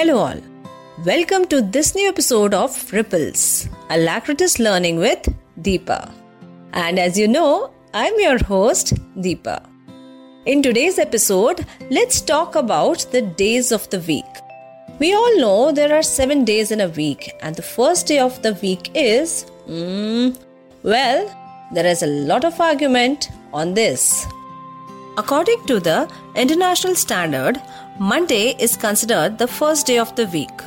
Hello, all. Welcome to this new episode of Ripples, Alacritus Learning with Deepa. And as you know, I'm your host, Deepa. In today's episode, let's talk about the days of the week. We all know there are seven days in a week, and the first day of the week is. Mm, well, there is a lot of argument on this. According to the international standard, Monday is considered the first day of the week.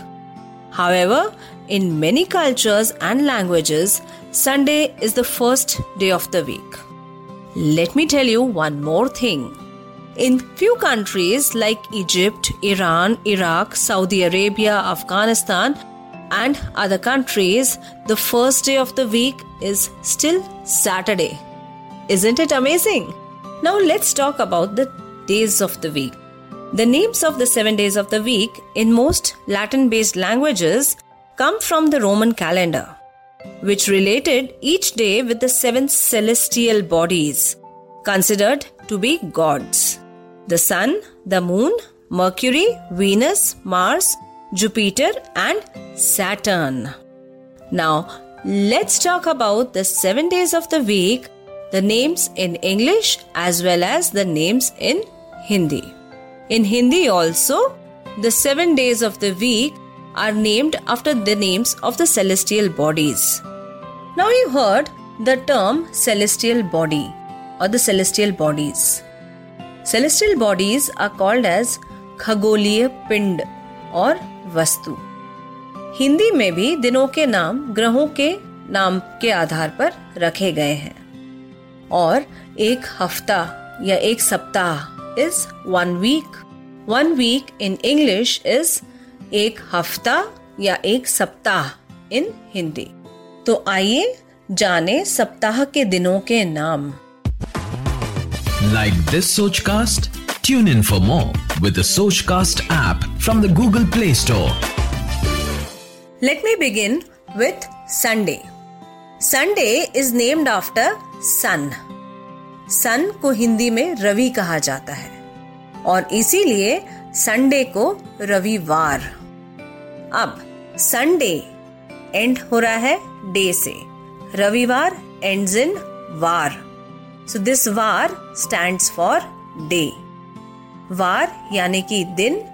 However, in many cultures and languages, Sunday is the first day of the week. Let me tell you one more thing. In few countries like Egypt, Iran, Iraq, Saudi Arabia, Afghanistan, and other countries, the first day of the week is still Saturday. Isn't it amazing? Now let's talk about the days of the week. The names of the seven days of the week in most Latin based languages come from the Roman calendar, which related each day with the seven celestial bodies considered to be gods the Sun, the Moon, Mercury, Venus, Mars, Jupiter, and Saturn. Now, let's talk about the seven days of the week, the names in English as well as the names in Hindi. In Hindi, also, the seven days of the week are named after the names of the celestial bodies. Now, you heard the term celestial body or the celestial bodies. Celestial bodies are called as खगोलीय पिंड और वस्तु हिंदी में भी दिनों के नाम ग्रहों के नाम के आधार पर रखे गए हैं और एक हफ़्ता या एक सप्ताह is one week one week in English is एक हफ़्ता या एक सप्ताह इन हिंदी तो आइए जाने सप्ताह के दिनों के नाम। Like this Soch cast tune in for more with Soch cast app from the Google Play Store let me begin with Sunday is named after sun. Sun को हिंदी में रवि कहा जाता है। और इसीलिए संडे को रविवार। अब संडे एंड हो रहा है डे से। रविवार ends in war. So this war stands for day वार यानी कि दिन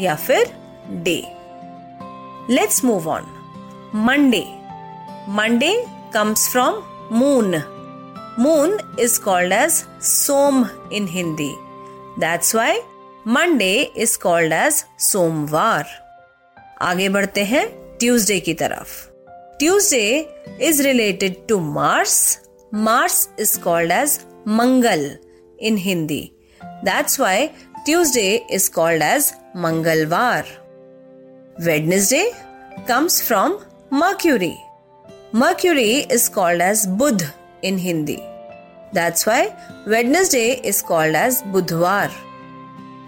या फिर day let's move on Monday Monday comes from moon. Moon is called as Som in Hindi. That's why Monday is called as Somvar. आगे बढ़ते हैं Tuesday की तरफ़ Tuesday is related to Mars Mars is called as Mangal in Hindi that's why Tuesday is called as Mangalvar Wednesday comes from Mercury Mercury is called as Budh in Hindi. That's why Wednesday is called as Budhwar.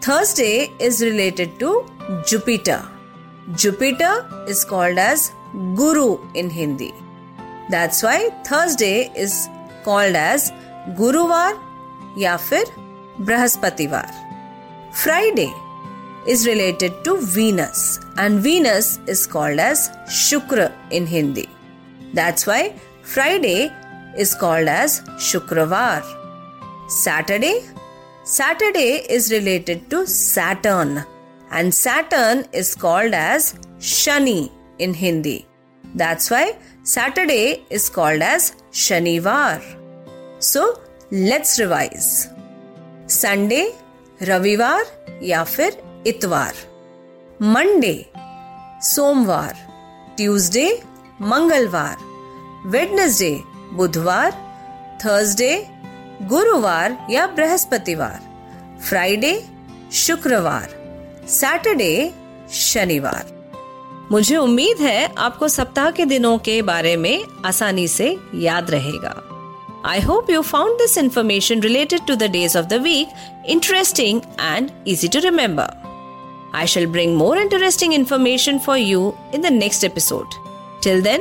Thursday is related to Jupiter. Jupiter is called as Guru in Hindi. That's why Thursday is called as Guruvar या फिर बृहस्पतिवार Friday is related to Venus and Venus is called as Shukra in Hindi. That's why Friday is called as Shukravar. Saturday Saturday is related to Saturn and Saturn is called as Shani in Hindi. That's why Saturday is called as Shanivar. So let's revise. Sunday, रविवार या फिर इतवार Monday सोमवार Tuesday मंगलवार Wednesday Budhvar Thursday Guruvar या बृहस्पतिवार Friday शुक्रवार Saturday शनिवार। मुझे उम्मीद है आपको सप्ताह के दिनों के बारे में आसानी से याद रहेगा। I hope you found this information related to the days of the week interesting and easy to remember I shall bring more interesting information for you in the next episode. Till then,